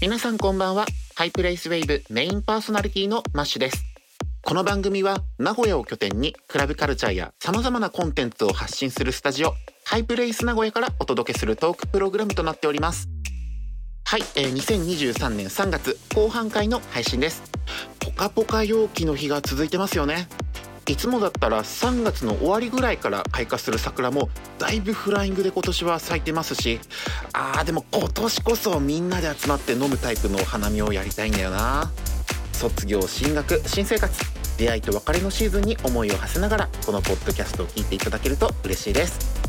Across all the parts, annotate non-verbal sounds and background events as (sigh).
皆さんこんばんは。ハイプレイスウェイブメインパーソナリティのマッシュです。この番組は名古屋を拠点にクラブカルチャーや様々なコンテンツを発信するスタジオハイプレイス名古屋からお届けするトークプログラムとなっております。はい、えー、2023年3月後半回の配信です。ポカポカ陽気の日が続いてますよね。いつもだったら3月の終わりぐらいから開花する桜もだいぶフライングで今年は咲いてますしあーでも今年こそみんなで集まって飲むタイプのお花見をやりたいんだよな。卒業進学新生活出会いと別れのシーズンに思いを馳せながらこのポッドキャストを聞いていただけると嬉しいです。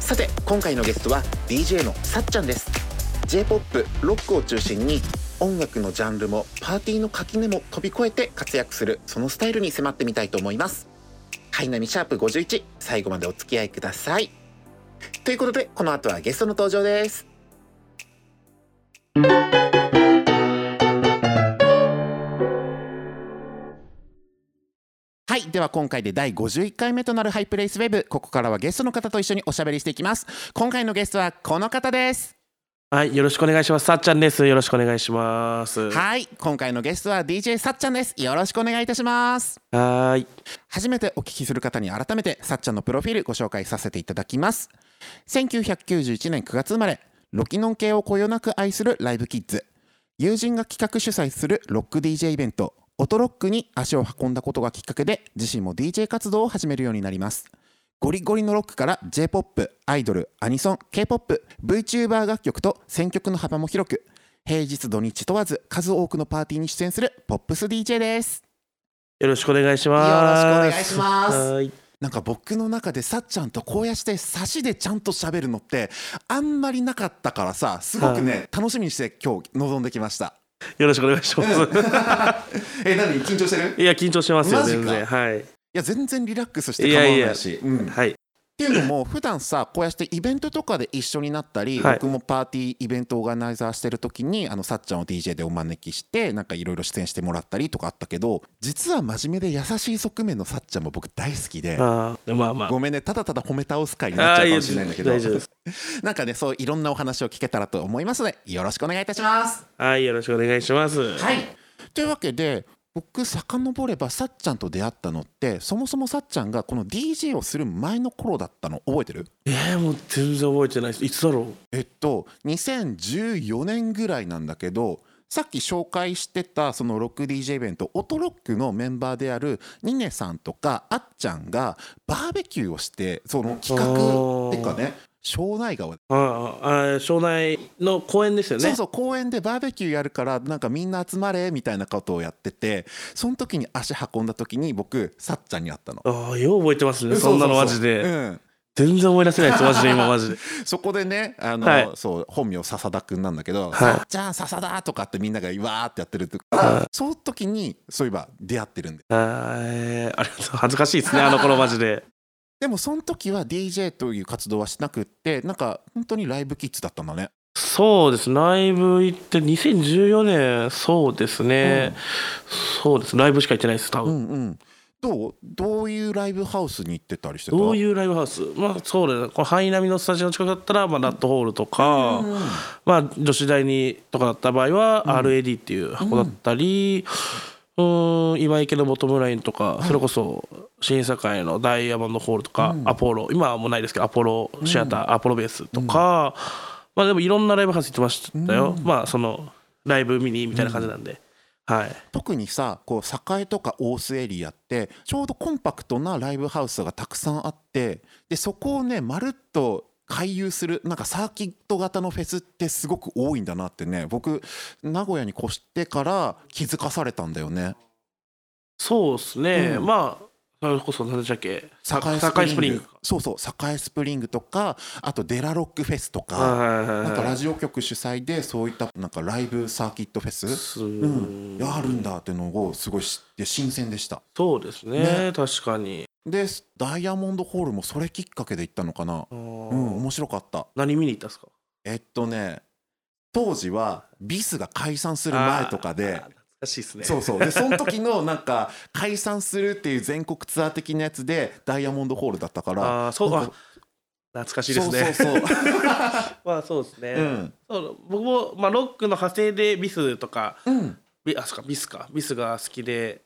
さて今回のゲストは DJ のさっちゃんです。J-POP ロックを中心に音楽のジャンルもパーティーの垣根も飛び越えて活躍するそのスタイルに迫ってみたいと思いますハイナミシャープ51最後までお付き合いくださいということでこの後はゲストの登場ですはい。では今回で第51回目となるハイプレイスウェブ。ここからはゲストの方と一緒におしゃべりしていきます。今回のゲストはこの方です。はい、よろしくお願いします。さっちゃんです。よろしくお願いします。ははい。今回のゲストは DJ さっちゃんです。よろしくお願いいたします。ーい。初めてお聞きする方に改めてさっちゃんのプロフィールご紹介させていただきます1991年9月生まれロキノン系をこよなく愛するライブキッズ友人が企画主催するロック DJ イベントオトロックに足を運んだことがきっかけで自身も DJ 活動を始めるようになりますゴリゴリのロックから J-POP、アイドル、アニソン、K-POP、VTuber 楽曲と選曲の幅も広く平日土日問わず数多くのパーティーに出演するポップス DJ ですよろしくお願いします。よろしくお願いしますはーい。なんか僕の中でさっちゃんとこうやって差しでちゃんと喋るのってあんまりなかったからさすごくね楽しみにして今日臨んできましたよろしくお願いします。(laughs) え何？緊張してる？いや、緊張してますよ、全然。はい。いや全然リラックスして構わないしうんはい。っていうのも普段さこうやってイベントとかで一緒になったり、はい僕もパーティーイベントオーガナイザーしてる時にあのさっちゃんを DJ でお招きしてなんかいろいろ出演してもらったりとかあったけど実は真面目で優しい側面のさっちゃんも僕大好きであーまあまあ。ごめんねただただ褒め倒す回になっちゃうかもしれないんだけど (laughs) なんかねそういろんなお話を聞けたらと思いますのでよろしくお願いいたします。はい、よろしくお願いします。はいというわけで僕遡ればさっちゃんと出会ったのってそもそもさっちゃんがこの DJ をする前の頃だったの覚えてる？えー、もう全然覚えてないです。いつだろう？えっと2014年ぐらいなんだけどさっき紹介してたそのロック DJ イベントオトロックのメンバーであるニネさんとかあっちゃんがバーベキューをしてその企画っていうかね庄内川であーあー、庄内の公園ですよね。そうそう公園でバーベキューやるからなんかみんな集まれみたいなことをやっててその時に足運んだ時に僕さっちゃんに会ったの。ああ、よう覚えてますね。そんなのマジで。うん、全然思い出せないです。マジで、今 (laughs) マジで。そこでねあの、はいそう本名笹田くんなんだけど「はいさっちゃん笹田」とかってみんながわーってやってる時、その時にそういえば出会ってるんであありがとう。恥ずかしいですね、あの頃マジで。でもその時は DJ という活動はしなくってなんか本当にライブキッズだったんだね。そうです。ライブ行って2014年そうですね、そうです。ライブしか行ってないです多う分、んうん、どうどういうライブハウスに行ってたりしてた？どういうライブハウス？まあそうですね。このハイナミのスタジオの近くだったら、まあ、ラットホールとか、まあ女子大にとかだった場合は、RAD っていう箱だったり、うーん今池のボトムラインとか、それこそ審査会のダイヤモンドホールとか、アポロ今はもうないですけどアポロシアター、アポロベースとか、まあでもいろんなライブハウス行ってましたよ、まあそのライブ見にみたいな感じなんで、はい。特にさこう栄とか大須エリアってちょうどコンパクトなライブハウスがたくさんあってでそこをねまるっと回遊するなんかサーキット型のフェスってすごく多いんだなってね。僕名古屋に越してから気づかされたんだよね。そうですね、うん。まあそれこそ何でしたっけ？栄スプリング。そうそう栄スプリングとかあとデラロックフェスとか、なんかラジオ局主催でそういったなんかライブサーキットフェス、すうん、あるんだっていうのをすごい知って新鮮でした。そうですね。ね。確かにでダイヤモンドホールもそれきっかけで行ったのかな。うん面白かった。何見に行ったんですか？えっとね当時はビスが解散する前とかで懐かしいですね。そうそう。でその時のなんか解散するっていう全国ツアー的なやつでダイヤモンドホールだったからあーそうか懐かしいですね。そうそうそう。(laughs) まあそうですね、うん。そう僕も、まあ、ロックの派生でビスとかうん。ビあそうかビスか。ビスが好きで好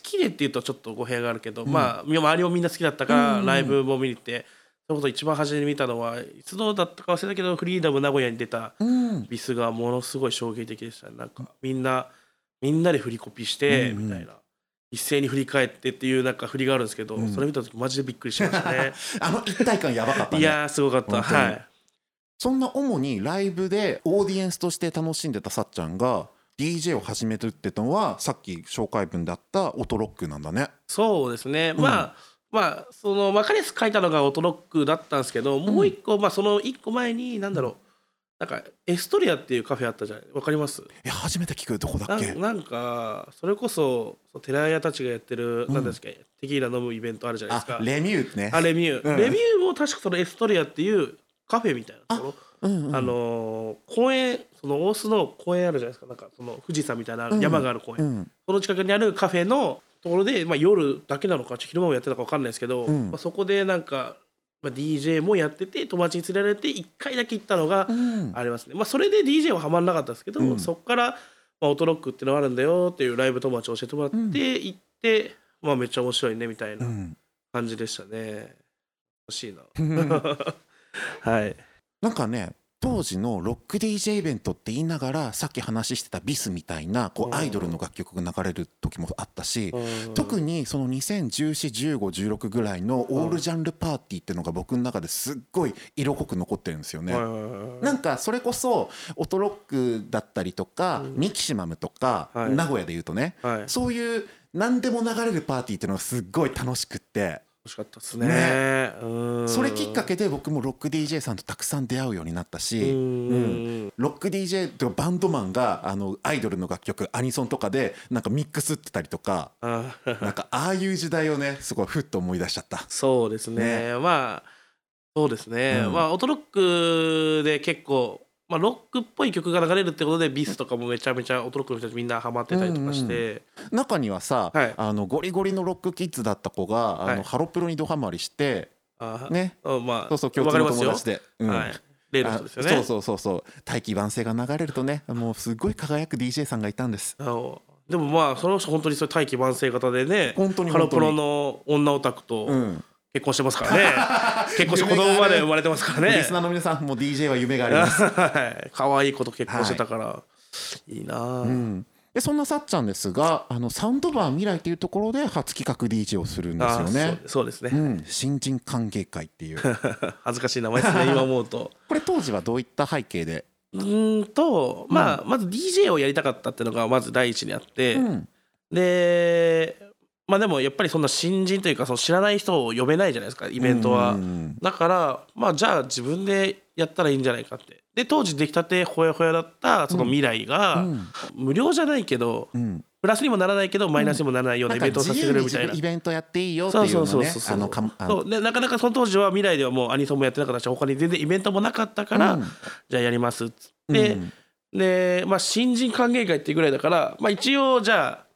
きでっていうとちょっと語弊があるけど、まあ周りもみんな好きだったから、うんライブも見に行ってそれこそ一番初めに見たのはいつのだったか忘れたけどフリーダム名古屋に出たうん。ビスがものすごい衝撃的でしたね。なんかみんなみんなで振りコピーして、うんうん。みたいな。一斉に振り返ってっていうなんか振りがあるんですけど、うん。それ見た時マジでびっくりしましたね。(laughs) あの一体感やばかったね。いやーすごかった。はい。そんな主にライブでオーディエンスとして楽しんでたさっちゃんが DJ を始めるってのはさっき紹介文であったオトロックなんだね。そうですね、まあまあその分かりやすく書いたのがオトロックだったんですけどもう一個、まあその一個前に何だろう。なんかエストリアっていうカフェあったじゃない？わかります？え初めて聞くどこだなっけ？んなんかそれこそ寺屋たちがやってるうん。何ですか、テキーラ飲むイベントあるじゃないですか。あレミューね。あレミュー、うん。レミューも確かそのエストリアっていうカフェみたいなとこうんうん。ろあのー公園その大須の公園あるじゃないですか。なんかその富士山みたいなうん山がある公園、うん。その近くにあるカフェのところで、まあ、夜だけなのか昼間もやってたか分かんないですけど、うん。まあ、そこでなんか、まあ、DJ もやってて友達に連れられて1回だけ行ったのがうん。ありますね、まあ、それで DJ はハマんなかったですけど、うん。そこから、まあ、オートロックっていうのがあるんだよっていうライブ友達教えてもらって、うん。行って、まあ、めっちゃ面白いねみたいうなん。感じでしたね。欲しいな。(laughs) はい。なんかね当時のロック DJ イベントって言いながらさっき話してたビスみたいなこううん。アイドルの楽曲が流れる時もあったし特ににその20141516ぐらいのオールジャンルパーティーっていうのが僕の中ですっごい色濃く残ってるんですよね。なんかそれこそオトロックだったりとか、うん。ミキシマムとか、はい。名古屋で言うとねはい、そういう何でも流れるパーティーっていうのがすっごい楽しくって欲しかったですね。ね。うん。それきっかけで僕もロック DJ さんとたくさん出会うようになったうし、ん。ロック DJ とかバンドマンがあのアイドルの楽曲アニソンとかでなんかミックスってたりとかあなんかああいう時代をねすごいふっと思い出しちゃった。そうですね。まあそうですね、うん。まあオートロックで結構、まあ、ロックっぽい曲が流れるってことでビスとかもめちゃめちゃオートロックの人たちみんなハマってたりとかして、中にはさ、はい。あのゴリゴリのロックキッズだった子があの、はいハロプロにドハマりしてあね。あまあそうそう共通の友達で。うん。はい、例の人ですよね。あそうそうそうそう。大器晩成が流れるとねもうすごい輝く DJ さんがいたんです。でもまあその人本当にそういう大器晩成型でね本当に。ハロプロの女オタクとうん結婚してますからね、(laughs) 結婚して子供まで生まれてますからね。リスナーの皆さんも DJ は夢があります、は (laughs) い可愛い子と結婚してたから、い、いなあ、うん、でそんなさっちゃんですがあのサウンドバー未来というところで初企画 DJ をするんですよあねそうそうですね、うん、新人歓迎会っていう。(laughs) 恥ずかしい名前ですね今思うと。これ当時はどういった背景で、うーんとまあ、まず DJ をやりたかったっていうのがまず第一にあって、うん。でまあでもやっぱりそんな新人というかその知らない人を呼べないじゃないですかイベントは。うん。だからまあじゃあ自分でやったらいいんじゃないかって。で当時出来たてほやほやだったその未来が、うん。無料じゃないけどうん。プラスにもならないけどマイナスにもならないようなイベントをさせてくれるみたいな。イ。ベントやっていいよっていうのね。そうそうそうあのかあの。そう。でなかなかその当時は未来ではもうアニソンもやってなかったし他に全然イベントもなかったから、うん。じゃあやりますっつって、うん。で、まあ、新人歓迎会っていうぐらいだから、まあ、一応じゃあ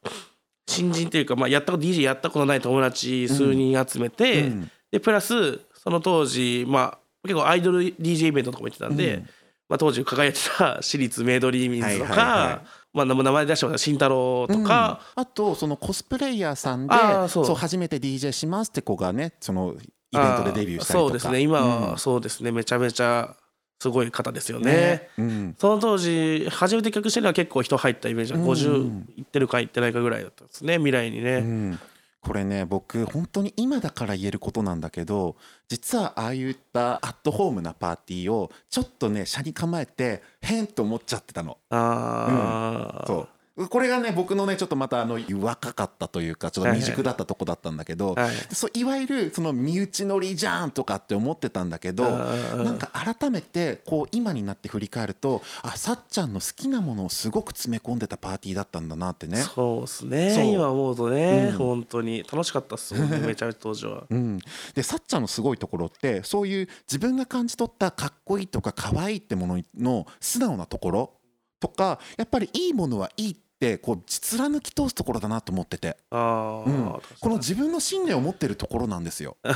新人っていうか、まあ、やったこと DJ やったことない友達数人集めて、うん。でプラスその当時、まあ、結構アイドル DJ イベントとかも行ってたんで、うん。まあ、当時輝いてた (laughs) 私立メイドリーミンズとか、はいはいはいまあ、名前出してもらった慎太郎とか、うん。あとそのコスプレイヤーさんでそう。初めて DJ しますって子がねそのイベントでデビューしたりとか。そうですね。今は、うん。そうですね。めちゃめちゃすごい方ですよね。うん。その当時初めて企画してるのは結構人入ったイメージ、うん。50いってるかいってないかぐらいだったんですね。未来にね、うん。これね僕本当に今だから言えることなんだけど実はああいったアットホームなパーティーをちょっとね車に構えて変と思っちゃってたの。ああ、そうこれがね僕のねちょっとまたあの若かったというかちょっと未熟だったとこだったんだけど、はいそういわゆるその身内乗りじゃんとかって思ってたんだけどなんか改めてこう今になって振り返るとあさっちゃんの好きなものをすごく詰め込んでたパーティーだったんだなってね。そうですね。そう。今思うとね、うん。本当に。楽しかったっすめちゃめちゃ当時は。うん、でさっちゃんのすごいところってそういう自分が感じ取ったかっこいいとか可愛いってものの素直なところとかやっぱりいいものはいいってこう貫き通すところだなと思ってて、ああ、うん。この自分の信念を持ってるところなんですよ。(laughs)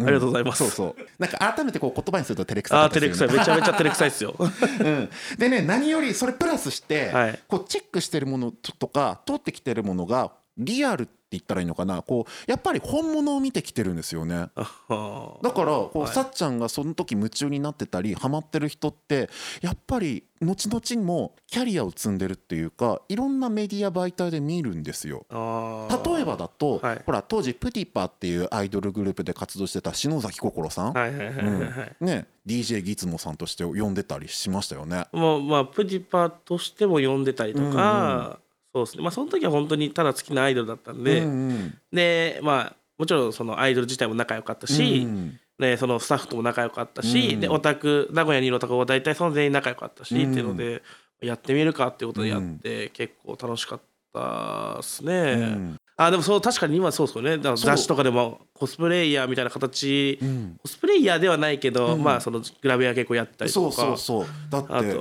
ありがとうございます。そうそう。なんか改めてこう言葉にすると照れくさかあーったりするよね。照れくさい。めちゃめちゃ照れくさいですよ。うん、でね何よりそれプラスして、はい。こうチェックしてるものととか通ってきてるものがリアルって言ったらいいのかなこうやっぱり本物を見てきてるんですよね。だからこう、はいさっちゃんがその時夢中になってたりハマってる人ってやっぱり後々にもキャリアを積んでるっていうかいろんなメディア媒体で見るんですよ。例えばだと、はいほら当時プティパっていうアイドルグループで活動してた篠崎心さん、はいはいはいはいはい。ね DJ ギツモさんとして呼んでたりしましたよね。もうまあプジパとしても呼んでたりとか、そうですね。まあその時は本当にただ好きなアイドルだったんで、うんうん。でまあもちろんそのアイドル自体も仲良かったし、うんね、そのスタッフとも仲良かったし、うんでオタク名古屋にいるオタクは大体その全員仲良かったし、うん。っていうのでやってみるかっていうことでやって、結構楽しかったですね。うんあでもそう確かに今そうですよね。だからそう。雑誌とかでもコスプレイヤーみたいな形、うん。コスプレイヤーではないけど、うんまあそのグラビア結構やったりそうとか。そうそうだって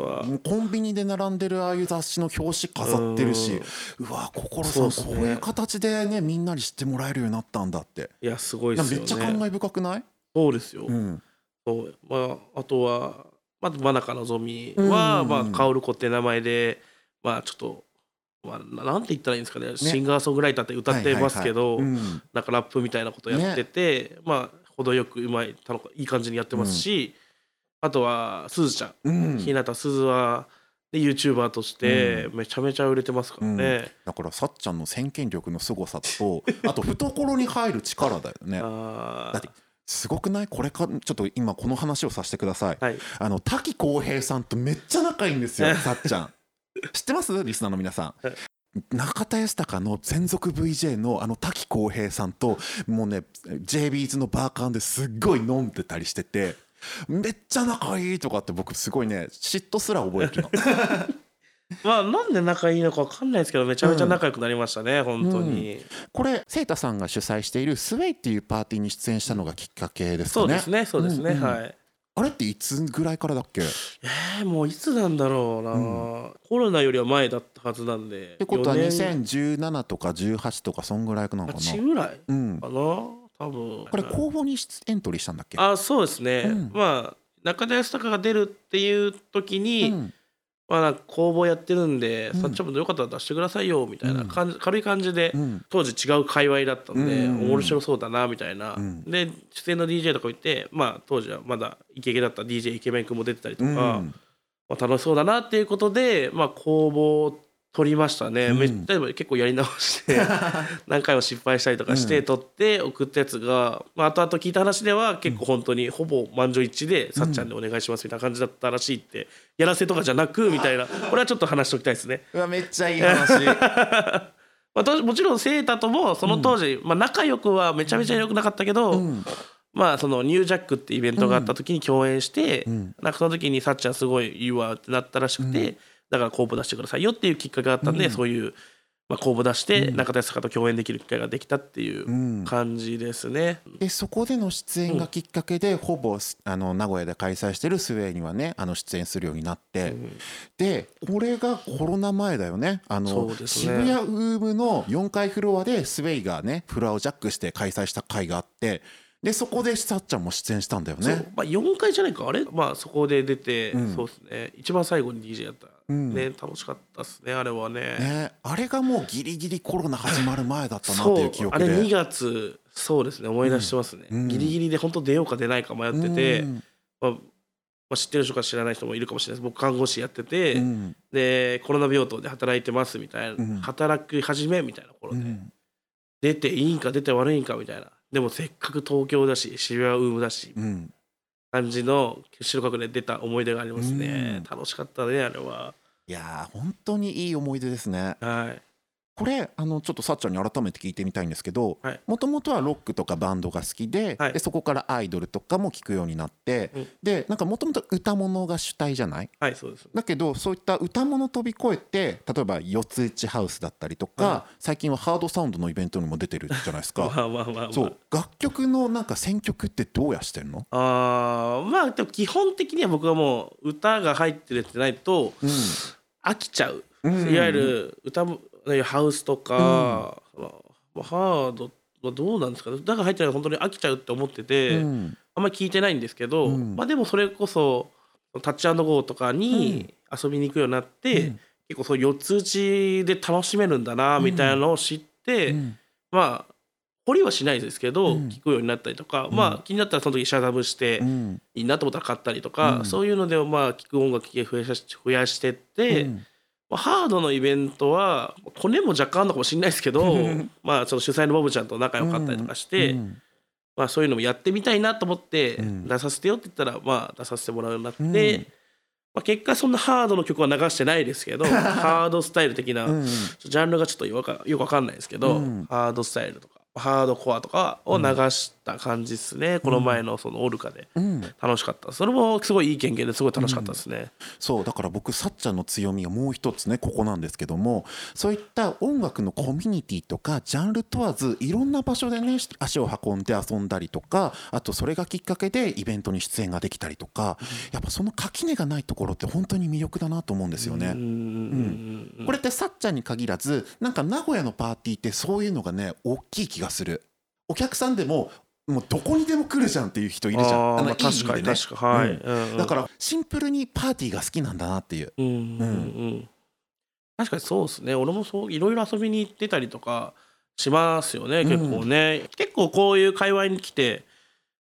コンビニで並んでるああいう雑誌の表紙飾ってるしうわ心さん、ねこういう形でねみんなに知ってもらえるようになったんだって。いやすごいですよね。めっちゃ感慨深くない、そうですよ、うん。そう。まああとはまず真中のぞみは、うん。まあ薫子って名前でまあちょっとまあななんて言ったらいいんですかね。シンガーソングライターって歌ってますけど、なんかラップみたいなことやってて、まあ程よくうまいいい感じにやってますし、あとはすずちゃん。うん。日向すずはで YouTuber としてめちゃめちゃ売れてますからね。だからさっちゃんの先見力の凄さと (laughs) あと懐に入る力だよね。あだってすごくない？これかちょっと今この話をさせてください。ーはい、あの滝浩平さんとめっちゃ仲いいんですよ (laughs) さっちゃん知ってます？リスナーの皆さん。はい。中田康隆の専属 VJ のあの滝浩平さんともうね JB's のバーカンですっごい飲んでたりしててめっちゃ仲いいとかって僕すごいね嫉妬すら覚えるの。(laughs) まあなんで仲いいのか分かんないですけどめちゃめちゃ仲良くなりましたね、本当に、これセイタさんが主催しているスウェイっていうパーティーに出演したのがきっかけですかね。そうですねそうですね、うんうん。はいあれっていつぐらいからだっけ？っえー、もういつなんだろうな、うコロナよりは前だったはずなんで。てことは4年。2017とか18とかそんぐらいなのか8な？ぐらいうんかな？多分。これ公募にエントリーしたんだっけ？あそうですね、うん。まあ中田康隆が出るっていう時に、うんまあなんか公募やってるんで、うん。さっちゃんもよかったら出してくださいよみたいな感じ、軽い感じで、うん。当時違う界隈だったんで、うん。面白そうだなみたいな、うん。で出演の DJ とか行ってまあ当時はまだイケイケだった DJ イケメン君も出てたりとか、うん。まあ、楽しそうだなっていうことで、まあ、公募を取りましたね、うん。め例えば結構やり直して (laughs) 何回も失敗したりとかしてうん。取って送ったやつが、まあ、後々聞いた話では結構本当にほぼ満場一致で「さっちゃんでお願いします」みたいな感じだったらしいってやらせとかじゃなくみたいな。これはちょっと話しておきたいですね。うわめっちゃいい話。(laughs) まあ、もちろんセータともその当時、まあ、仲良くはめちゃめちゃ良くなかったけど、うん。まあそのニュージャックってイベントがあった時に共演して、ん。なんかその時にさっちゃんすごいいいわってなったらしくて、だから公募出してくださいよっていうきっかけがあったんで、そういう、まあ、公募出して中田康隆と共演できる機会ができたっていううん。感じですね。でそこでの出演がきっかけで、ほぼあの名古屋で開催してるスウェーにはねあの出演するようになって、でこれがコロナ前だよね。あのね。渋谷ウームの4階フロアでスウェイがねフロアをジャックして開催した会があってでそこでさっちゃんも出演したんだよね。まあ、4回じゃないか。あれ、まあ、そこで出て、うん。そうですね。一番最後に DJ やった、うん。ね楽しかったですねあれはね。ね、あれがもうギリギリコロナ始まる前だったなってそいう記憶で。うあれ2月そうですね。思い出してますね、うん。ギリギリで本当出ようか出ないか迷ってて、うん。まあまあ、知ってる人か知らない人もいるかもしれないです。僕看護師やってて、うん。でコロナ病棟で働いてますみたいな、うん。働き始めみたいな頃で、うん。出ていいんか出て悪いんかみたいなでもせっかく東京だし渋谷ウームだしうん。感じの白角で出た思い出がありますね、うん。楽しかったねあれは。いやー本当にいい思い出ですね。はいこれあのちょっとさっちゃんに改めて聞いてみたいんですけどはい。もともとはロックとかバンドが好きで,、はい。でそこからアイドルとかも聴くようになって、うん。でなんかもともと歌物が主体じゃない？はいそうです。だけどそういった歌物飛び越えて例えば四つ打ちハウスだったりとか、は最近はハードサウンドのイベントにも出てるじゃないですまか。(laughs) あまあまあまあ。そう。楽曲のなんか選曲ってどうやしてんの、あーまあでも基本的には僕はもう歌が入ってるってないとうん。飽きちゃう、うん。いわゆる歌もハウスとか、そのハードまあ、どうなんですかね。だから入ってないと本当に飽きちゃうって思ってて、うん。あんまり聞いてないんですけど、うん。まあでもそれこそタッチゴーとかに遊びに行くようになって、うん。結構そう四つ打ちで楽しめるんだなみたいなのを知って、うん。まあ掘りはしないですけど、うん。聞くようになったりとか、ん。まあ気になったらその時シャダブしてうん。いいなと思ったら買ったりとか、うん。そういうのでまあ聞く音楽増やし増やしてって、ハードのイベントは骨も若干あるのかもしれないですけど (laughs) まあその主催のボブちゃんと仲良かったりとかして、うん。まあ、そういうのもやってみたいなと思ってうん。出させてよって言ったらまあ出させてもらうようになって、うん。まあ、結果そんなハードの曲は流してないですけど (laughs) ハードスタイル的な、うん。ジャンルがちょっとよくわかよくわかんないですけど、うん。ハードスタイルとかハードコアとかを流した感じですね、この前のそのオルカで。うん。楽しかった。それもすごいいい経験ですごい楽しかったですね。そうだから僕さっちゃんの強みがもう一つねここなんですけどもそういった音楽のコミュニティとかジャンル問わずいろんな場所でね足を運んで遊んだりとかあとそれがきっかけでイベントに出演ができたりとかやっぱその垣根がないところって本当に魅力だなと思うんですよね。うんうんうんこれってさっちゃんに限らずなんか名古屋のパーティーってそういうのがね大きい気がする。お客さんでももうどこにでも来るじゃんっていう人いるじゃん。あーまあのいい意味確かにでね確かはい、だからシンプルにパーティーが好きなんだなっていう。うんうんうん。確かにそうですね。俺もそういろいろ遊びに行ってたりとかしますよね結構ね、結構こういう界隈に来て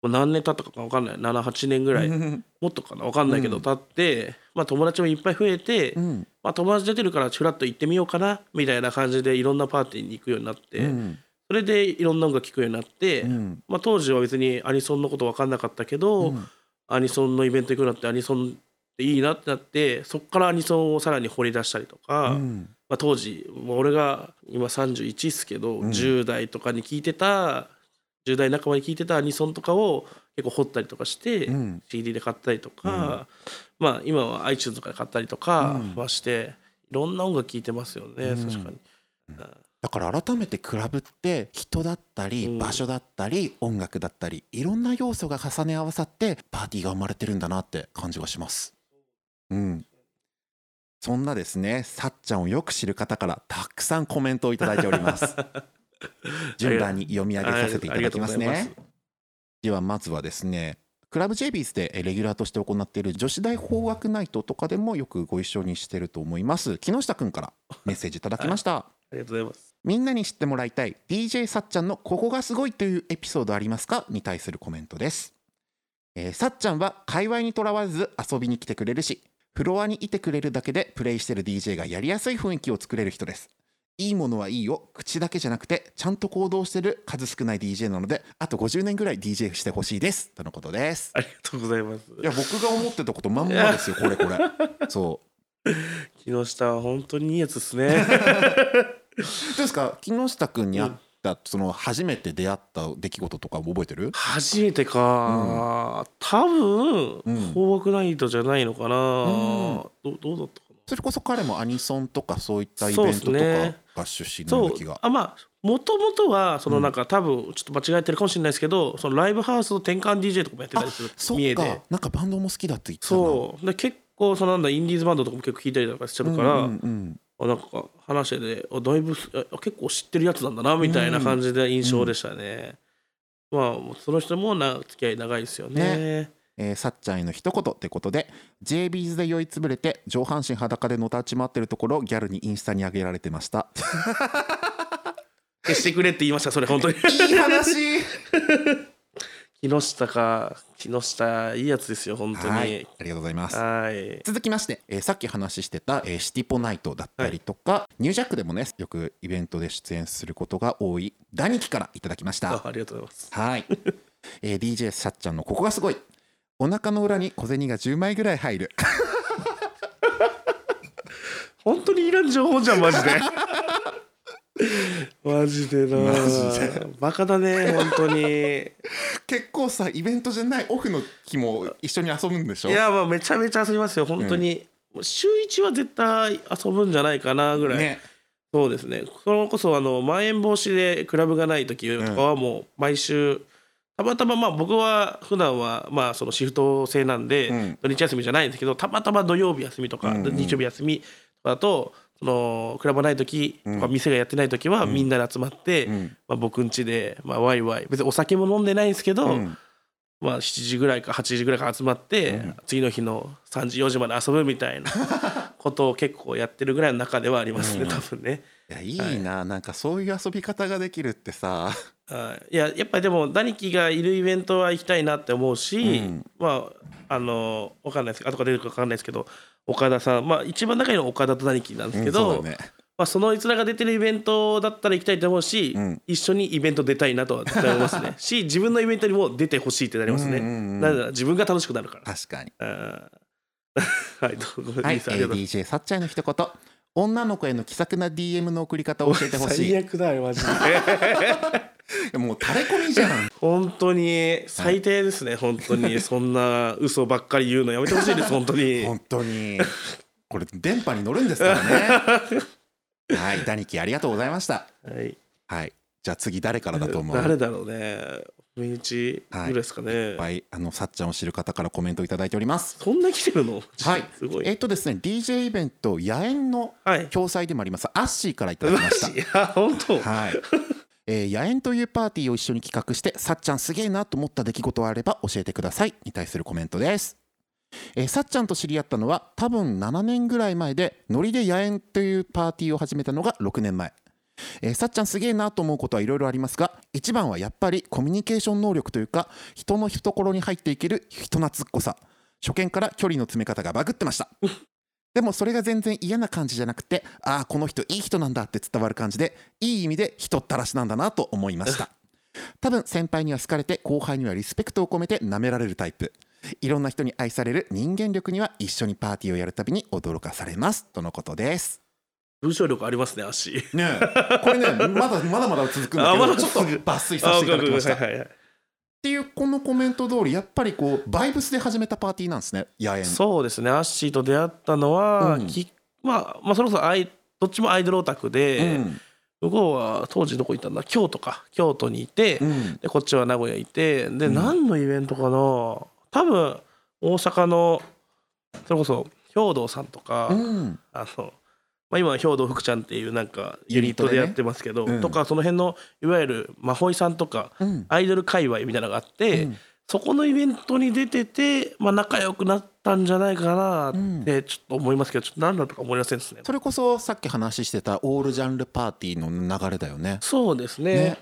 もう何年経ったか分かんない。78年ぐらい、うん。もっとかな分かんないけど、うん。経って、まあ、友達もいっぱい増えて、うん。まあ、友達出てるからちらっと行ってみようかなみたいな感じでいろんなパーティーに行くようになって、うんそれでいろんな音楽聴くようになって、うん。まあ、当時は別にアニソンのこと分かんなかったけど、うん。アニソンのイベント行くようになってアニソンっていいなってなってそこからアニソンをさらに掘り出したりとか、うん。まあ、当時俺が今31っすけど、うん。10代とかに聴いてた10代半ばに聴いてたアニソンとかを結構掘ったりとかして、うん。CD で買ったりとか、まあ今は iTunes とかで買ったりとかうん。はして、いろんな音楽聴いてますよね、うん。確かに。だから改めてクラブって人だったりうん場所だったり音楽だったりいろんな要素が重ね合わさってパーティーが生まれてるんだなって感じがします。うんそんなですねさっちゃんをよく知る方からたくさんコメントをいただいております。(laughs) 順番に読み上げさせていただきますね。ではまずはですねクラブ j ビーズでレギュラーとして行っている女子大邦楽ナイトとかでもよくご一緒にしてると思います木下くんからメッセージいただきました、ありがとうございます。みんなに知ってもらいたい DJ さっちゃんのここがすごいというエピソードありますか？に対するコメントです、えーさっちゃんは界隈にとらわず遊びに来てくれるしフロアにいてくれるだけでプレイしてる DJ がやりやすい雰囲気を作れる人です。いいものはいいよ。口だけじゃなくてちゃんと行動してる数少ない DJ なのであと50年ぐらい DJ してほしいです。とのことです。ありがとうございます。いや僕が思ってたことまんまですよこれこれ。そう。(laughs) 木下は本当にいいやつですね。(laughs) (laughs) どうですか？木下くんに会った、その初めて出会った出来事とか覚えてる？初めてか、多分うんナイトじゃないのかな、ん。どどうだったかな？それこそ彼もアニソンとかそういったイベントとかが出身のそうような気があまあもともとはそのなんか、多分ちょっと間違えてるかもしれないですけどそのライブハウスの転換 DJ とかもやってたりするそっか。三重で。なんかバンドも好きだって言ってたな。そう。で結構そのなんだインディーズバンドとかも結構聴いたりとかしてるから、うんうんあなんか話しててあだいぶあ結構知ってるやつなんだなみたいな感じで印象でしたね、まあその人もな付き合い長いですよね。えーさっちゃんへの一言ってことで JB's で酔いつぶれて上半身裸でのたち回ってるところをギャルにインスタに上げられてました。消してくれって言いましたそれ本当に。(laughs) いい。話木下か木下いいやつですよ本当に。ははいいありがとうございます。い。続きまして、えーさっき話してた、えーシティポナイトだったりとか、ニュージャックでもねよくイベントで出演することが多いダニキからいただきました。あありがとうございます。はい、えー DJ さっちゃんのここがすごい。お腹の裏に小銭が10枚ぐらい入る。本当にいらん情報じゃんマジで (laughs) マジでな。マジで。バカだね本当に。(laughs) 結構さイベントじゃないオフの日も一緒に遊ぶんでしょ？いやまあめちゃめちゃ遊びますよ本当に、週1は絶対遊ぶんじゃないかなぐらい、ね。そうですね。それこそあのまん延防止でクラブがない時とかはもう毎週たまたままあ僕は普段はまあそのシフト制なんでうん。土日休みじゃないんですけどたまたま土曜日休みとかうんうん。日曜日休みとかだとそのクラブがない時うん。店がやってない時はうん。みんなで集まって、うん。まあ、僕ん家で、まあ、ワイワイ。別にお酒も飲んでないんですけど、うん。まあ、7時ぐらいか8時ぐらいから集まって、うん。次の日の3時4時まで遊ぶみたいな (laughs) ことを結構やってるぐらいの中ではありますね、うん。多分ね。いやいいな、なんかそういう遊び方ができるってさ。はい。いややっぱりでもダニキがいるイベントは行きたいなって思うし、うん。まああのわかんないです。けど後から出るかわかんないですけど岡田さん。まあ一番仲いいのは岡田とダニキなんですけど、うんね。まあ、そのいつらが出てるイベントだったら行きたいと思うし、うん。一緒にイベント出たいなとは絶対思いますね。(laughs) し自分のイベントにも出てほしいってなりますね、うんうんうんなぜなら自分が楽しくなるから。確かに。はいどうぞ (laughs) はい、DJ さっちゃんの一言女の子への気さくな DM の送り方を教えてほしい。最悪だあれマジで。もう垂れ込みじゃん。本当に最低ですね本当に。(laughs) そんな嘘ばっかり言うのやめてほしいです本当に。本当に。これ電波に乗るんですからね。(laughs) はいダニキありがとうございました。はい。はい。じゃあ次誰からだと思う？誰だろうね身内ぐらいですかね、い。っぱいあのさっちゃんを知る方からコメントいただいております。そんな来てるの？はい。すごい。えっとですね DJ イベント野縁のはい共催でもあります。アッシーからいただきました。いや (laughs) 本当？はい。えー野縁というパーティーを一緒に企画してさっちゃんすげえなと思った出来事があれば教えてください。に対するコメントです、えーさっちゃんと知り合ったのは多分7年ぐらい前でノリで野縁というパーティーを始めたのが6年前えーさっちゃんすげえなと思うことはいろいろありますが一番はやっぱりコミュニケーション能力というか人の懐に入っていける人懐っこさ。初見から距離の詰め方がバグってました。(laughs) でもそれが全然嫌な感じじゃなくてああこの人いい人なんだって伝わる感じでいい意味で人ったらしなんだなと思いました。(laughs) 多分先輩には好かれて後輩にはリスペクトを込めて舐められるタイプ。いろんな人に愛される人間力には一緒にパーティーをやるたびに驚かされます。とのことです文章力ありますね足。ねえ。これねまだまだまだ続くんだけあまちょっと抜粋させていただきましたっはいはいはい。ていうこのコメント通りやっぱりこうバイブスで始めたパーティーなんですね野縁そうですね。アッシーと出会ったのは、うん。きまあ、まあそれこそアイどっちもアイドルオタクで、うん。向こうは当時どこ行ったんだ？京都か。京都にいて、うん。でこっちは名古屋いてで、うん。何のイベントかな？多分大阪のそれこそ兵道さんとか、うん。あのまあ、今は兵道福ちゃんっていうなんかユニットでやってますけど、ねうん。とかその辺のいわゆるまほいさんとかうん。アイドル界隈みたいなのがあって、うん。そこのイベントに出てて、まあ、仲良くなったんじゃないかなってちょっと思いますけどちょっと何だとか思いませんですね。それこそさっき話してたオールジャンルパーティーの流れだよね。そうですね。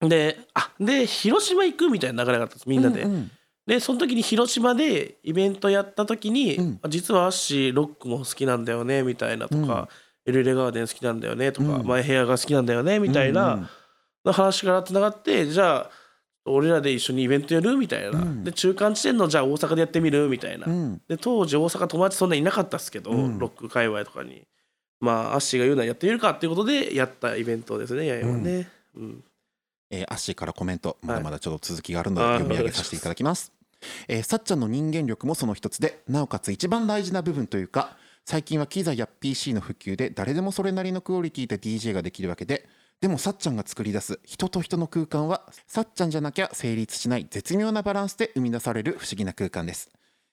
であで広島行くみたいな流れがあったんですみんなで。うんうんでその時に広島でイベントやった時に、うん。実はアッシーロックも好きなんだよねみたいなとか、エルレガーデン好きなんだよねとか、うん。マイヘアが好きなんだよねみたいな、うんの話からつながってじゃあ俺らで一緒にイベントやる？みたいな、うん。で中間地点のじゃあ大阪でやってみる？みたいな、うん。で当時大阪友達そんなにいなかったっすけど、うん。ロック界隈とかに。まあアッシーが言うならやってみるかっていうことでやったイベントですねややはね、うん。えーアッシーからコメントまだまだちょっと続きがあるのではい読み上げさせていただきます、えーさっちゃんの人間力もその一つでなおかつ一番大事な部分というか最近は機材や PC の普及で誰でもそれなりのクオリティで DJ ができるわけででもさっちゃんが作り出す人と人の空間はさっちゃんじゃなきゃ成立しない絶妙なバランスで生み出される不思議な空間です。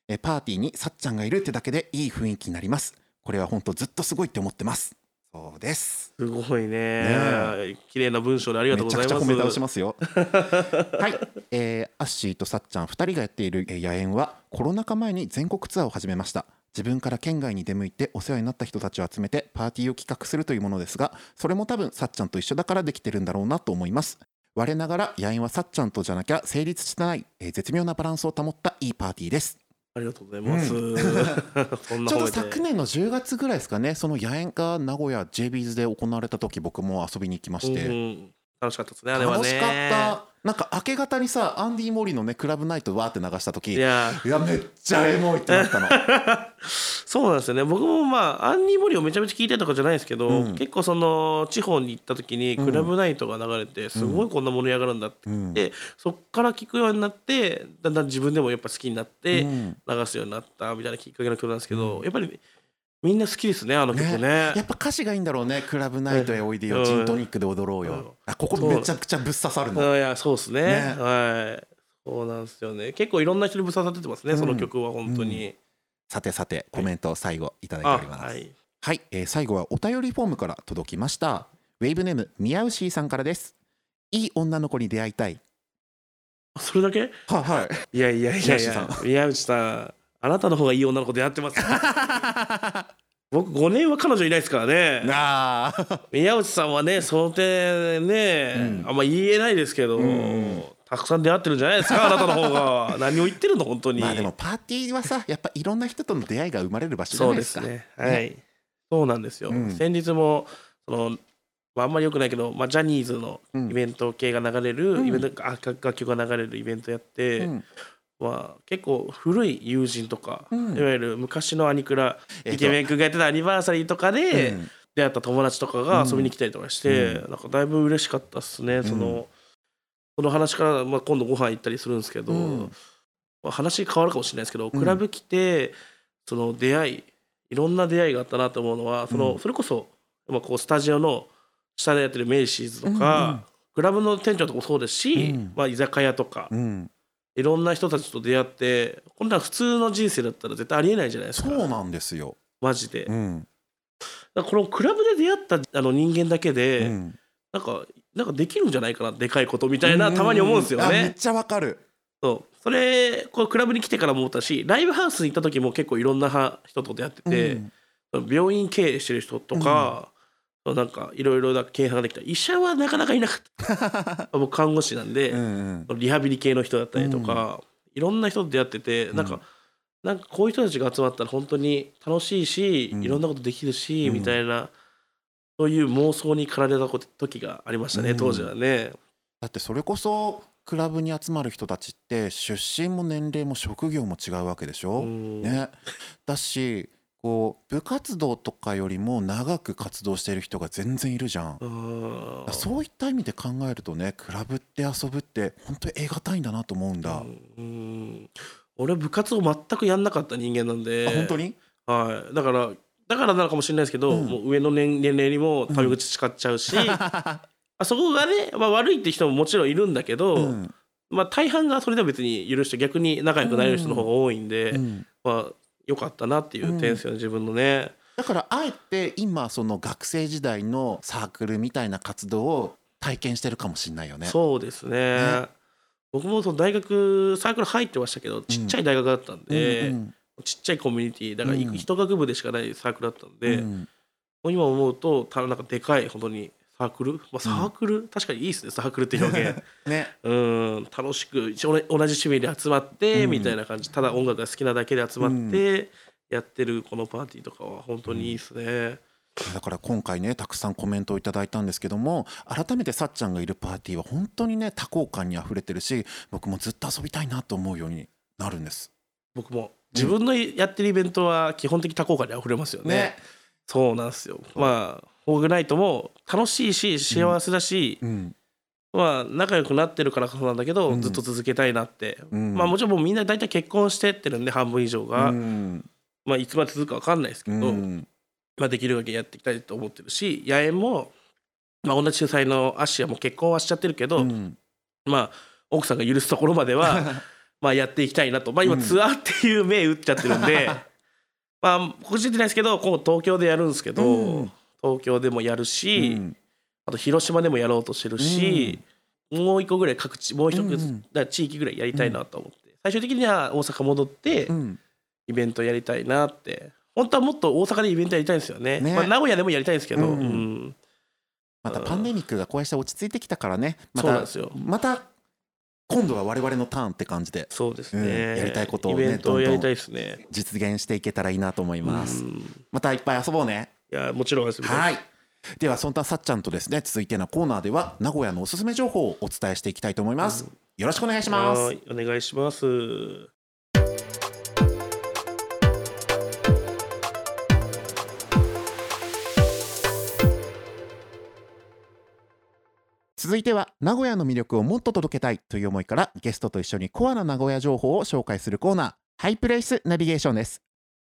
えパーティーにさっちゃんがいるってだけでいい雰囲気になります。これは本当ずっとすごいって思ってます。そうです。すごいね。ね綺麗な文章でありがとうめございます。ちゃくちゃ褒め倒しますよ。(laughs) はい、えーアッシーとさっちゃん2人がやっているえー野縁はコロナ禍前に全国ツアーを始めました。自分から県外に出向いてお世話になった人たちを集めてパーティーを企画するというものですがそれも多分さっちゃんと一緒だからできてるんだろうなと思います。我ながら野縁はさっちゃんとじゃなきゃ成立してない、えー絶妙なバランスを保ったいいパーティーですありがとうございます、そん。(laughs) なちょうど昨年の10月ぐらいですかねその野縁が名古屋 JB's で行われた時僕も遊びに行きまして、うん楽しかったですねあれはね。楽しかったなんか明け方にさアンディ・モリのねクラブナイトわーって流した時いいややめっちゃエモいってなったの。(laughs) そうなんですよね。僕もまあアンニー・モリをめちゃめちゃ聞いてたとかじゃないですけど、うん。結構その地方に行った時にうん。クラブナイトが流れてすごいこんな盛り上がるんだって、うん。でそっから聞くようになってだんだん自分でもやっぱ好きになってうん。流すようになったみたいなきっかけの曲なんですけど、やっぱりみんな好きですねあの曲ね。ね。やっぱ歌詞がいいんだろうね。クラブナイトへおいでよ。うん。ジントニックで踊ろううん。よあここめちゃくちゃぶっ刺さるの。あいやそうですね。ね。はい。そうなんですよね。結構いろんな人にぶっ刺さっててますね、うん。その曲は本当に、さてさてコメントを最後いただいてあおります。はい。はい、えー最後はお便りフォームから届きました。ウェイブネームミヤウシーさんからです。いい女の子に出会いたい。それだけ？はいはい。いやいやいやい宮内さや宮内さんあなたの方がいい女の子出会ってます (laughs) 僕5年は彼女いないですからね。なあ。宮内さんはねその点ね、うん。あんま言えないですけど、んたくさん出会ってるんじゃないですかあなたの方が。(laughs) 何を言ってるの本当に。まあでもパーティーはさやっぱいろんな人との出会いが生まれる場所じゃそうでないですか。すね。はい。そうなんですよ、うん。先日もそのまああんまり良くないけど、まあ、ジャニーズのうん。イベント系が流れる、うん。イベントあ楽楽曲が流れるイベントやって、うんまあ、結構古い友人とか、うん。いわゆる昔のアニクラ、えっとイケメン君がやってたアニバーサリーとかでうん。出会った友達とかが遊びに来たりとかして、うなんかだいぶ嬉しかったっすね、そのその話から、まあ、今度ご飯行ったりするんですけど、うん。まあ、話変わるかもしれないですけど、うん。クラブ来てその出会いいろんな出会いがあったなと思うのはその、うん。それこそ、まあ、こうスタジオの下でやってるメイシーズとか、うんうん。クラブの店長とかもそうですし、うん。まあ、居酒屋とか、うんいろんな人たちと出会ってこんな普通の人生だったら絶対ありえないじゃないですか。そうなんですよ。マジで、うん。らこのクラブで出会ったあの人間だけで、うん。なんかなんかできるんじゃないかなでかいことみたいな、たまに思うんですよね。あめっちゃわかる。そう。それこうクラブに来てからも思ったしライブハウスに行った時も結構いろんなは人と出会ってて、病院経営してる人とか、なんかいろいろな経営ができた。医者はなかなかいなかった。(laughs) 僕看護師なんで、うんうん。リハビリ系の人だったりとか、いろんな人と出会っててなんか、うんなんかこういう人たちが集まったら本当に楽しいし、うん。いろんなことできるし、うん。みたいなそういう妄想に駆られたこと時がありましたね、うん。当時はね。だってそれこそクラブに集まる人たちって出身も年齢も職業も違うわけでしょ、うん。ね、だしこう部活動とかよりも長く活動している人が全然いるじゃん。うん。そういった意味で考えるとねクラブって遊ぶって本当に得難いんだなと思うんだ。うん俺部活を全くやんなかった人間なんで。あ本当に？はい、だからだからなのかもしれないですけど、うん。もう上の年年齢にもタメ口使っちゃうし、(laughs) あそこがね、まあ、悪いって人ももちろんいるんだけど、うん。まあ、大半がそれでは別に許して逆に仲良くなれる人の方が多いんで、うん。まあ良かったなっていう点ですよね、自分のね。だからあえて今その学生時代のサークルみたいな活動を体験してるかもしれないよね。そうですね。ね僕もその大学サークル入ってましたけどちっちゃい大学だったんで、うんちっちゃいコミュニティだからうん。一学部でしかないサークルだったんうん。で、もうんう今思うとたなんかでかい本当にサークル、まあ、サークル、確かにいいですねサークルって表現。(laughs) ね。うん。楽しく一応ね同じ趣味で集まって、うん。みたいな感じ。ただ音楽が好きなだけで集まってやってるこのパーティーとかは本当にいいですね、だから今回ねたくさんコメントをいただいたんですけども改めてさっちゃんがいるパーティーは本当にね多幸感にあふれてるし僕もずっと遊びたいなと思うようになるんです。僕も。自分のやってるイベントは基本的多幸感にあふれますよね。そうなんですよ。まあフォーグナイトも楽しいし幸せだし、うん。まあ仲良くなってるからこそなんだけど、うん。ずっと続けたいなって、うん。まあもちろんもうみんな大体結婚してってるんで半分以上が、うん。まあいつまで続くか分かんないですけうど、ん。まあ、できるだけやっていきたいと思ってるし野猿も、まあ、同じ主催のアッシーはもう結婚はしちゃってるけど、うん。まあ奥さんが許すところまでは (laughs) まあやっていきたいなと、まあ、今うん。ツアーっていう銘打っちゃってるんで、(laughs) まあ個人的ないですけど今後東京でやるんですけど、うん東京でもやるし、うん。あと広島でもやろうとしてるし、もう一個ぐらい各地もう一つ、うん地域ぐらいやりたいなと思って、最終的には大阪戻ってうん。イベントやりたいなって。本当はもっと大阪でイベントやりたいんですよね。ね。まあ、名古屋でもやりたいんですけど、うんうん。またパンデミックがこうして落ち着いてきたからね。またそうなんですよ。また今度は我々のターンって感じで。そうですね、うん。やりたいことをねイベントをやりたいですね。実現していけたらいいなと思います。うん。またいっぱい遊ぼうねいやもちろんです。はい。ではそんなさっちゃんとですね続いてのコーナーでは名古屋のおすすめ情報をお伝えしていきたいと思います。よろしくお願いします。はいお願いします。続いては名古屋の魅力をもっと届けたいという思いからゲストと一緒にコアな名古屋情報を紹介するコーナーハイプレイスナビゲーションです、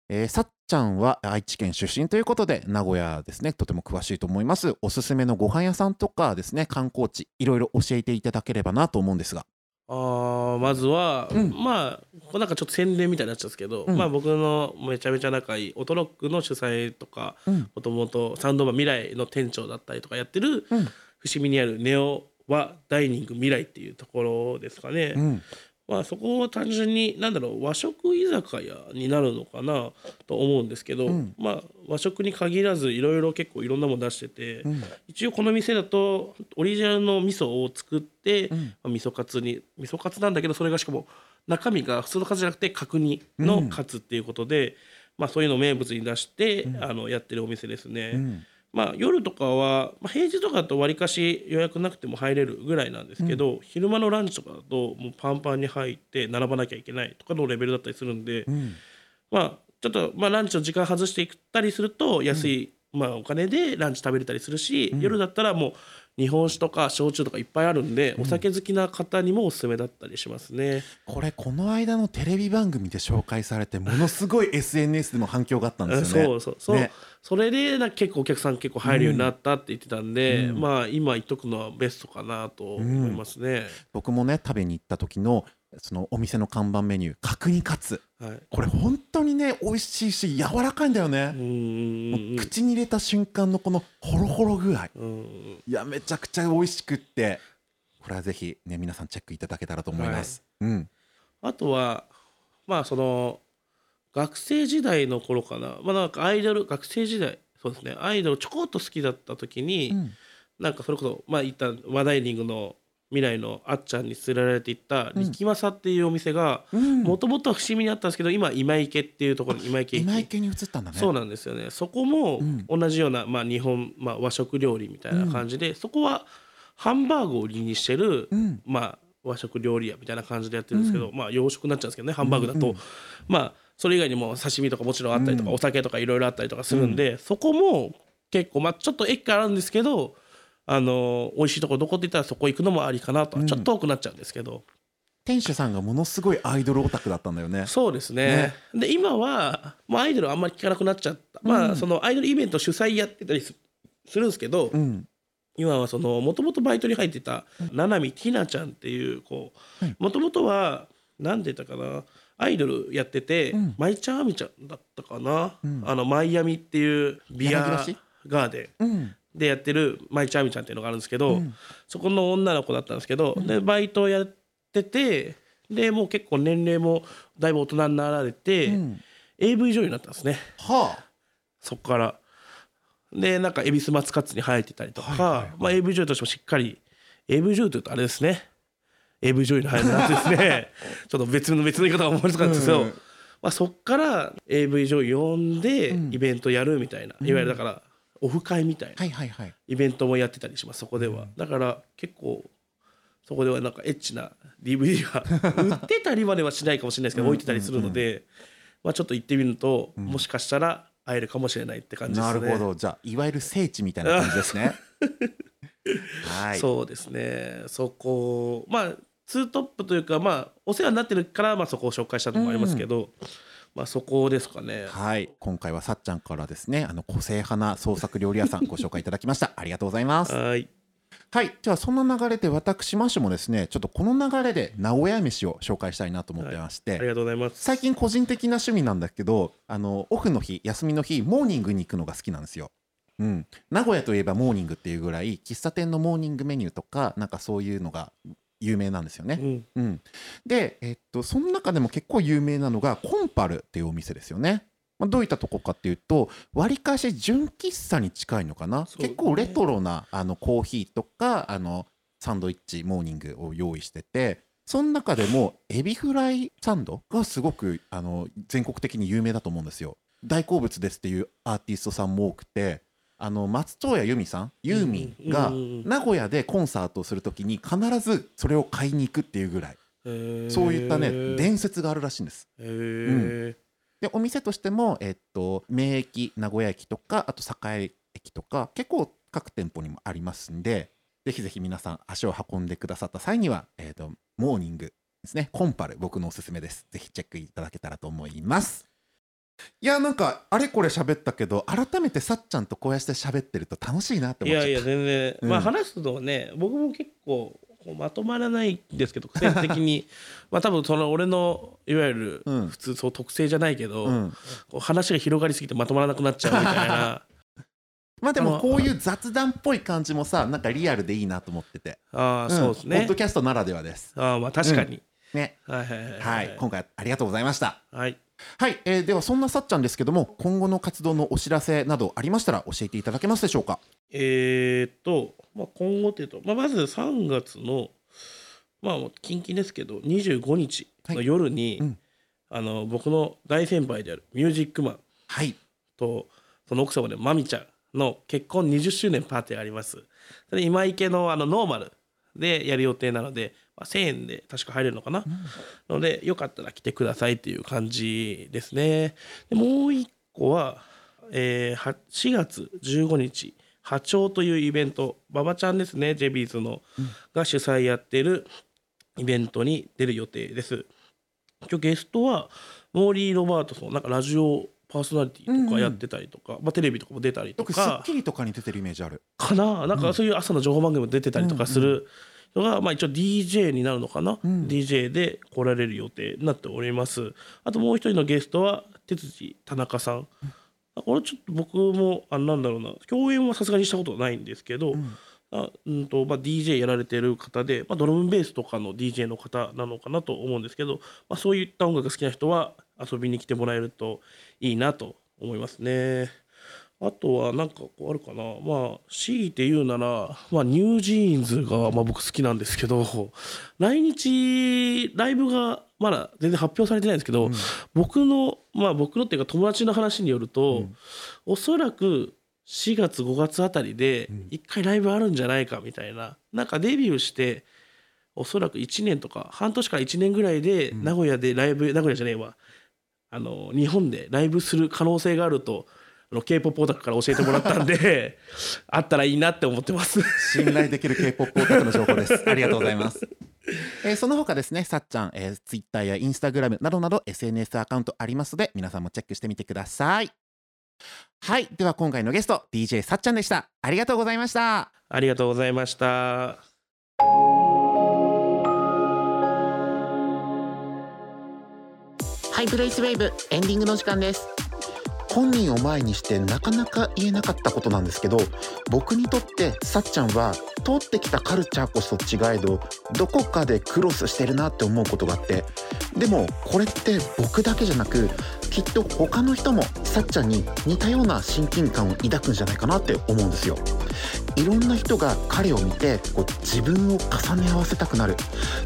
えーさっちゃんは愛知県出身ということで名古屋ですね。とても詳しいと思います。おすすめのご飯屋さんとかですね観光地いろいろ教えていただければなと思うんですが。あーまずは、うん。まあなんかちょっと宣伝みたいになっちゃうんですけど、うん。まあ僕のめちゃめちゃ仲いいオトロックの主催とかうん。もともとサウンドバー未来の店長だったりとかやってる、うん。伏見にあるネオはダイニング未来っていうところですかね、うんまあそこは単純に何だろう和食居酒屋になるのかなと思うんですけど、うん。まあ和食に限らずいろいろ結構いろんなもの出してて、うん。一応この店だとオリジナルの味噌を作って、うん。まあ、味噌カツに味噌カツなんだけどそれがしかも中身が普通のカツじゃなくて角煮のカツっていうことで、まあ、そういうのを名物に出して、あのやってるお店ですね。うんまあ、夜とかは、まあ、平日とかだとわりかし予約なくても入れるぐらいなんですけど、昼間のランチとかだともうパンパンに入って並ばなきゃいけないとかのレベルだったりするんで、うん。まあちょっと、まあ、ランチの時間外していったりすると安い、まあ、お金でランチ食べれたりするし、夜だったらもう日本酒とか焼酎とかいっぱいあるんで、お酒好きな方にもおすすめだったりしますね。これこの間のテレビ番組で紹介されてものすごい SNS でも反響があったんですよね。(laughs) そうそうそう、ねそれでな結構お客さん結構入るようになったって言ってたんで、まあ今言っとくのはベストかなと思いますね。僕もね食べに行った時のそのお店の看板メニュー角煮カツ。はい。これ本当にね美味しいし柔らかいんだよね。口に入れた瞬間のこのホロホロ具合。うんいやめちゃくちゃ美味しくって。これはぜひね皆さんチェックいただけたらと思います、うん。あとはまあその学生時代の頃かな。まあなんかアイドル学生時代そうですね。アイドルちょこっと好きだった時に、うん。なんかそれこそまあ言ったワダイニングの未来のあっちゃんに連れられて行った力政っていうお店がうん。もともとは伏見にあったんですけど今今池っていうところに今池駅。今池に移ったんだね。そうなんですよね。そこもん。同じような、まあ、日本、まあ、和食料理みたいな感じで、そこはハンバーグを売りにしてる、うん。まあ、和食料理屋みたいな感じでやってるんですけど、まあ洋食になっちゃうんですけどねハンバーグだと、まあそれ以外にも刺身とかもちろんあったりとか、お酒とかいろいろあったりとかするんで、そこも結構、まあ、ちょっと駅からあるんですけどあの美味しいとこどこって言ったらそこ行くのもありかなとはちょっと遠くなっちゃうんですけど、店主さんがものすごいアイドルオタクだったんだよね。そうですね。で今はもうアイドルあんまり聞かなくなっちゃった、まあそのアイドルイベント主催やってたりすするんですけど、うん。今はそのもともとバイトに入ってた七海ティナちゃんっていう子もともとは何て言ったかなアイドルやってて、ん。マイチャーミちゃんだったかな、ん。あのマイアミっていうビアガーデン。うんでやってるマイチャーミちゃんっていうのがあるんですけど、そこの女の子だったんですけど、でバイトをやっててでもう結構年齢もだいぶ大人になられて、うん。AV 女優になったんですね。はあ。そこから。でなんか恵比寿松カツに入ってたりとか、まあ、AV 女優としてもしっかり AV 女優というとあれですね。AV 女優に入るなってですね。(laughs) ちょっと別の別の言い方が思いつかんですけど、うん。まあ、そっから AV 女優呼んでイベントやるみたいな、いわゆるだからオフ会みたいなイベントもやってたりしますそこでは、だから結構そこではなんかエッチな DVD が売ってたりまではしないかもしれないですけど置いてたりするので、まあ、ちょっと行ってみると、もしかしたら会えるかもしれないって感じですね。なるほど。じゃあいわゆる聖地みたいな感じですね。(laughs) はい。そうですね。そこまあツートップというかまあお世話になってるから、まあ、そこを紹介したのもありますけど、まあそこですかね。はい。今回はさっちゃんからですねあの個性派な創作料理屋さんご紹介いただきました。(laughs) ありがとうございます。はい。はい。じゃあそんな流れで私マッシュもですねちょっとこの流れで名古屋飯を紹介したいなと思ってまして、ありがとうございます。最近個人的な趣味なんだけどあのオフの日休みの日モーニングに行くのが好きなんですよ。うん、名古屋といえばモーニングっていうぐらい喫茶店のモーニングメニューとかなんかそういうのが有名なんですよね。うんうん、で、えっと、その中でも結構有名なのがコンパルっていうお店ですよね。まあ、どういったとこかっていうとわりかし純喫茶に近いのかな、ね結構レトロなあのコーヒーとかあのサンドイッチモーニングを用意しててその中でもエビフライサンドがすごくあの全国的に有名だと思うんですよ。大好物ですっていうアーティストさんも多くてあの松任谷由実さんユーミンがうんうんうん。名古屋でコンサートをするときに必ずそれを買いに行くっていうぐらい。そういったね伝説があるらしいんです。へー。でお店としても、えっと、名駅名古屋駅とかあと栄駅とか結構各店舗にもありますんでぜひぜひ皆さん足を運んでくださった際には、えっと、モーニングですね。コンパル僕のおすすめです。ぜひチェックいただけたらと思いますいやなんかあれこれ喋ったけど改めてさっちゃんとこうやって喋ってると楽しいなってい思っちゃった。やいや全然、うん。まあ話すのはね僕も結構まとまらないんですけど癖的に。(laughs) まあ多分その俺のいわゆるうん。普通そう特性じゃないけど、うん。話が広がりすぎてまとまらなくなっちゃうみたいな。(laughs) まあでもこういう雑談っぽい感じもさなんかリアルでいいなと思ってて。ああ、ん。そうですね。ポッドキャストならではです。ああまあ確かに、ね。はいはいはい。はい。今回ありがとうございました。はいはい、えーではそんなさっちゃんですけども今後の活動のお知らせなどありましたら教えていただけますでしょうか？えーっと、まあ、今後というと、まあ、まず3月のまあ近々ですけど25日の夜に、うん。あの僕の大先輩であるミュージックマンはい。とその奥様でまみちゃんの結婚20周年パーティーがあります。それ今池のあのノーマルでやる予定なので、まあ、1000円で確か入れるのかな、のでよかったら来てくださいっていう感じですね。でもう一個は、えーは4月15日波長というイベント馬場ちゃんですねジェビーズの、が主催やってるイベントに出る予定です。今日ゲストはモーリー・ロバートソンなんかラジオパーソナリティとかやってたりとか、まあ、テレビとかも出たりとよく『スッかキリ』とかに出てるイメージある。かな？なんかそういう朝の情報番組も出てたりとかするのが、まあ、一応 DJ になるのかな、ん。DJ で来られる予定になっております。あともう一人のゲストは哲司田中さん、これちょっと僕もあなんだろうな。共演はさすがにしたことはないんですけど、あうんとまあ、DJ やられてる方で、まあ、ドラムベースとかの DJ の方なのかなと思うんですけど、まあ、そういった音楽が好きな人は遊びに来てもらえるといいなと思いますね。あとはなんかこうあるかな。まあ強いて言うなら、まあ、ニュージーンズがまあ僕好きなんですけど来日ライブがまだ全然発表されてないんですけど、僕のまあ僕のっていうか友達の話によると、おそらく4月5月あたりで一回ライブあるんじゃないかみたいな、なんかデビューしておそらく1年とか半年から1年ぐらいで名古屋でライブ、名古屋じゃねえわ。あの日本でライブする可能性があるとあの K-POP オタクから教えてもらったんで (laughs) あったらいいなって思ってます。信頼できる K-POP オタクの情報です。ありがとうございます。(laughs) えーその他ですね、さっちゃん、えー、Twitter や Instagram などなど SNS アカウントありますので、皆さんもチェックしてみてください。はい、では今回のゲスト、DJ さっちゃんでした。ありがとうございました。ありがとうございました。ハイプレイスウェーブエンディングの時間です本人を前にしてなかなか言えなかったことなんですけど僕にとってさっちゃんは通ってきたカルチャーこそ違えどどこかでクロスしてるなって思うことがあってでもこれって僕だけじゃなくきっと他の人もさっちゃんに似たような親近感を抱くんじゃないかなって思うんですよ。いろんな人が彼を見てこう自分を重ね合わせたくなる。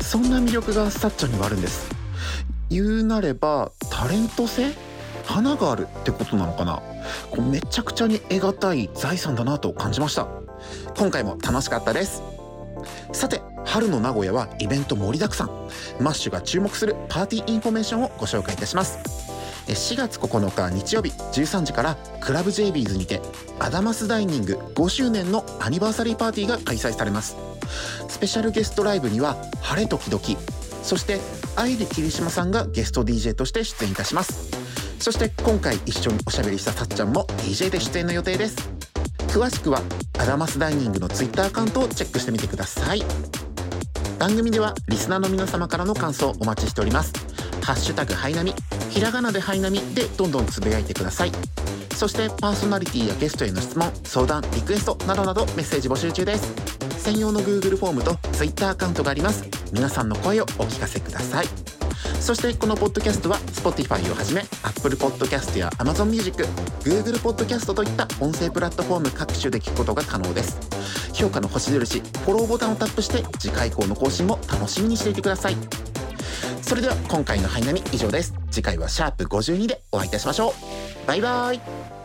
そんな魅力がさっちゃんにはあるんです。言うなればタレント性？花があるってことなのかな？こうめちゃくちゃに得難い財産だなと感じました。今回も楽しかったです。さて春の名古屋はイベント盛りだくさん。マッシュが注目するパーティーインフォメーションをご紹介いたします。4月9日日曜日13時からクラブ JBs にてアダマスダイニング5周年のアニバーサリーパーティーが開催されます。スペシャルゲストライブには晴れ時々そして愛で霧島さんがゲスト DJ として出演いたします。そして今回一緒におしゃべりしたさっちゃんも DJ で出演の予定です。詳しくはアダマスダイニングの Twitter アカウントをチェックしてみてください。番組ではリスナーの皆様からの感想をお待ちしております。ハッシュタグハイナミひらがなでハイナミでどんどんつぶやいてください。そしてパーソナリティやゲストへの質問相談リクエストなどなどメッセージ募集中です。専用の Google フォームと Twitter アカウントがあります。皆さんの声をお聞かせください。そしてこのポッドキャストは Spotify をはじめ Apple Podcast や Amazon Music、Google Podcast といった音声プラットフォーム各種で聞くことが可能です。評価の星印、フォローボタンをタップして次回以降の更新も楽しみにしていてください。それでは今回のハイナミ以上です。次回はシャープ52でお会いいたしましょう。バイバーイ。